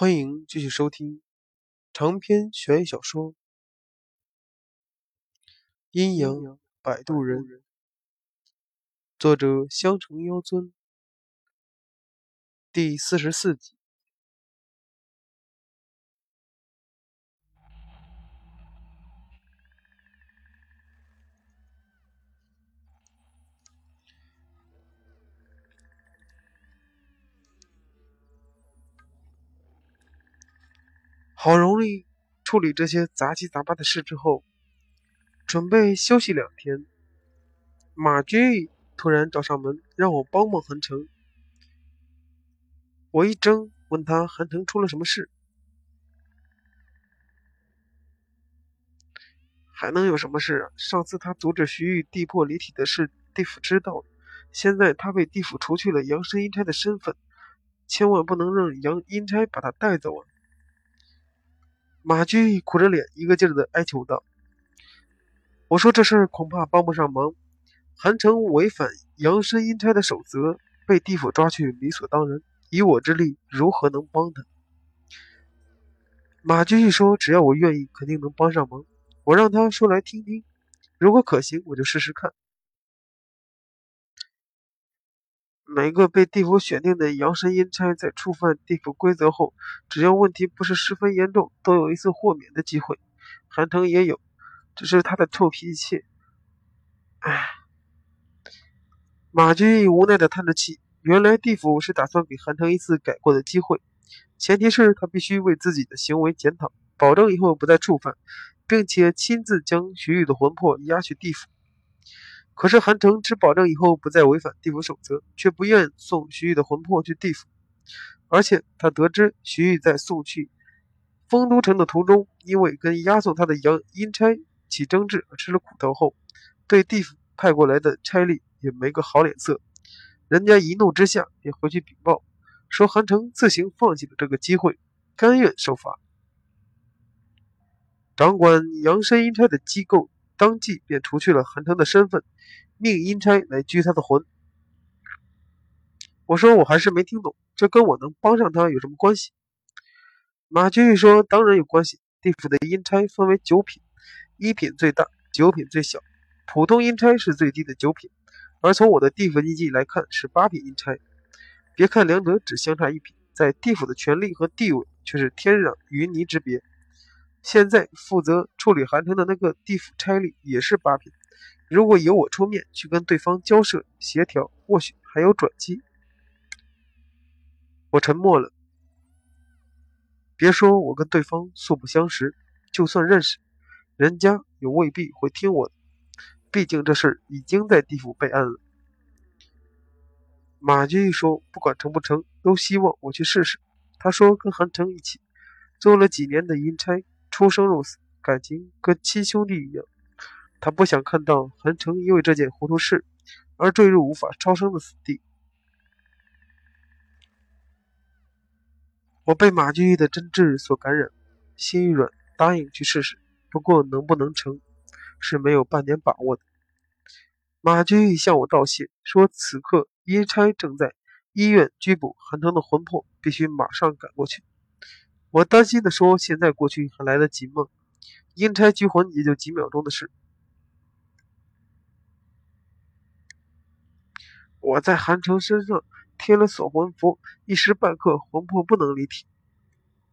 欢迎继续收听长篇悬疑小说《阴阳摆渡人》，作者香城妖尊，第四十四集。好容易处理这些杂七杂八的事之后，准备休息两天。马驹突然找上门，让我帮帮韩城。我一怔，问他韩城出了什么事？还能有什么事啊？上次他阻止徐玉地魄离体的事，地府知道了。现在他被地府除去了阳神阴差的身份，千万不能让阳阴差把他带走啊！马驹苦着脸，一个劲儿的哀求道：“我说这事儿恐怕帮不上忙。韩城违反阳身阴差的守则，被地府抓去，理所当然。以我之力，如何能帮他？”马驹说：“只要我愿意，肯定能帮上忙。我让他说来听听，如果可行，我就试试看。”每个被地府选定的阳神阴差，在触犯地府规则后，只要问题不是十分严重，都有一次豁免的机会。韩城也有，只是他的臭脾气。唉，马驹无奈的叹着气。原来地府是打算给韩城一次改过的机会，前提是他必须为自己的行为检讨，保证以后不再触犯，并且亲自将徐玉的魂魄押去地府。可是韩城只保证以后不再违反地府守则，却不愿送徐玉的魂魄去地府。而且他得知徐玉在送去丰都城的途中，因为跟押送他的阳阴差起争执而吃了苦头后，对地府派过来的差吏也没个好脸色。人家一怒之下便回去禀报，说韩城自行放弃了这个机会，甘愿受罚。掌管阳山阴差的机构。当即便除去了韩城的身份，命阴差来拘他的魂。我说我还是没听懂，这跟我能帮上他有什么关系？马君玉说：“当然有关系。地府的阴差分为九品，一品最大，九品最小。普通阴差是最低的九品，而从我的地府印记来看是八品阴差。别看两者只相差一品，在地府的权力和地位却是天壤云泥之别。”现在负责处理韩城的那个地府差吏也是八品，如果由我出面去跟对方交涉协调，或许还有转机。我沉默了。别说我跟对方素不相识，就算认识，人家也未必会听我的。毕竟这事已经在地府备案了。马军一说，不管成不成，都希望我去试试。他说跟韩城一起做了几年的阴差。出生入死，感情跟亲兄弟一样。他不想看到韩城因为这件糊涂事而坠入无法超生的死地。我被马驹的真挚所感染，心一软，答应去试试。不过能不能成，是没有半点把握的。马驹向我道谢，说此刻阴差正在医院拘捕韩城的魂魄，必须马上赶过去。我担心地说：“现在过去还来得及吗？阴差拘魂也就几秒钟的事。我在韩城身上贴了锁魂符，一时半刻魂魄不能离体。”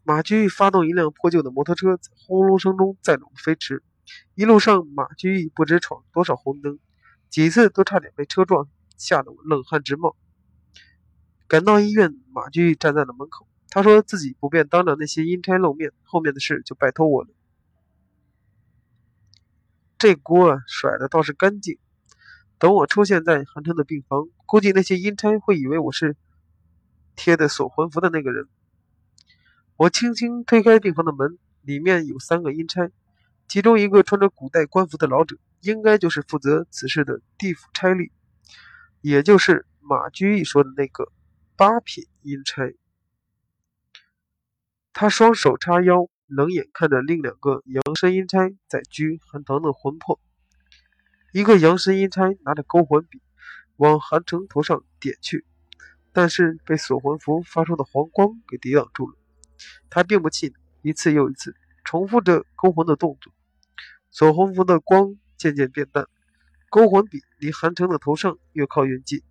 马驹发动一辆破旧的摩托车，在轰隆声中载着飞驰。一路上，马驹不知闯多少红灯，几次都差点被车撞，吓得我冷汗直冒。赶到医院，马驹站在了门口。他说自己不便当着那些阴差露面，后面的事就拜托我了。这锅甩的倒是干净。等我出现在韩城的病房，估计那些阴差会以为我是贴的锁魂符的那个人。我轻轻推开病房的门，里面有三个阴差，其中一个穿着古代官服的老者，应该就是负责此事的地府差吏，也就是马居易说的那个八品阴差。他双手叉腰，冷眼看着另两个阳神阴差在拘韩腾的魂魄。一个阳神阴差拿着勾魂笔往韩城头上点去，但是被锁魂符发出的黄光给抵挡住了。他并不气馁，一次又一次重复着勾魂的动作。锁魂符的光渐渐变淡，勾魂笔离韩城的头上越靠越近。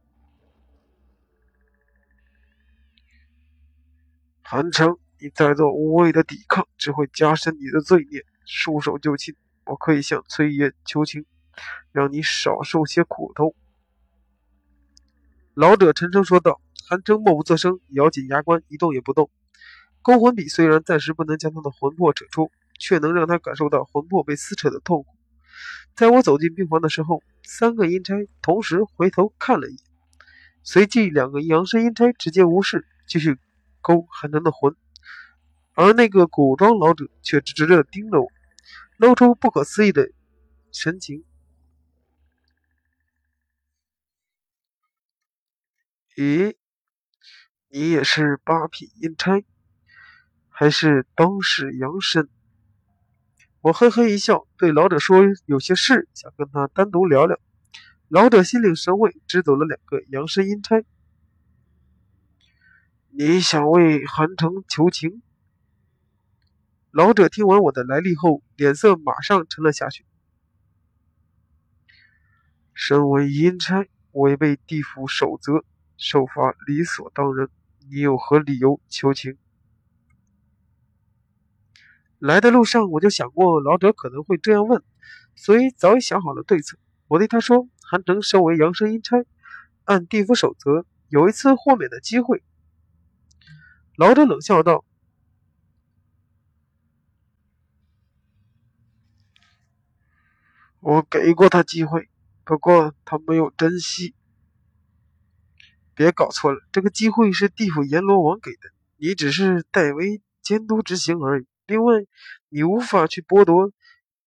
韩城，你再做无谓的抵抗，只会加深你的罪孽。束手就擒，我可以向崔爷求情，让你少受些苦头。”老者沉声说道。韩城默不作声，咬紧牙关，一动也不动。勾魂笔虽然暂时不能将他的魂魄扯出，却能让他感受到魂魄被撕扯的痛苦。在我走进病房的时候，三个阴差同时回头看了一眼，随即两个阳身阴差直接无视，继续勾韩城的魂，而那个古装老者却直直地盯着我，露出不可思议的神情。咦？你也是八品阴差，还是当世阳身？我嘿嘿一笑，对老者说：“有些事想跟他单独聊聊。”老者心领神会，支走了两个阳身阴差。你想为韩城求情？老者听完我的来历后，脸色马上沉了下去。身为阴差，违背地府守则，受罚理所当然。你有何理由求情？来的路上我就想过老者可能会这样问，所以早已想好了对策。我对他说：“韩城身为阳生阴差，按地府守则，有一次豁免的机会。”老者冷笑道：“我给过他机会，不过他没有珍惜。”别搞错了，这个机会是地府阎罗王给的，你只是代为监督执行而已。另外，你无法去剥夺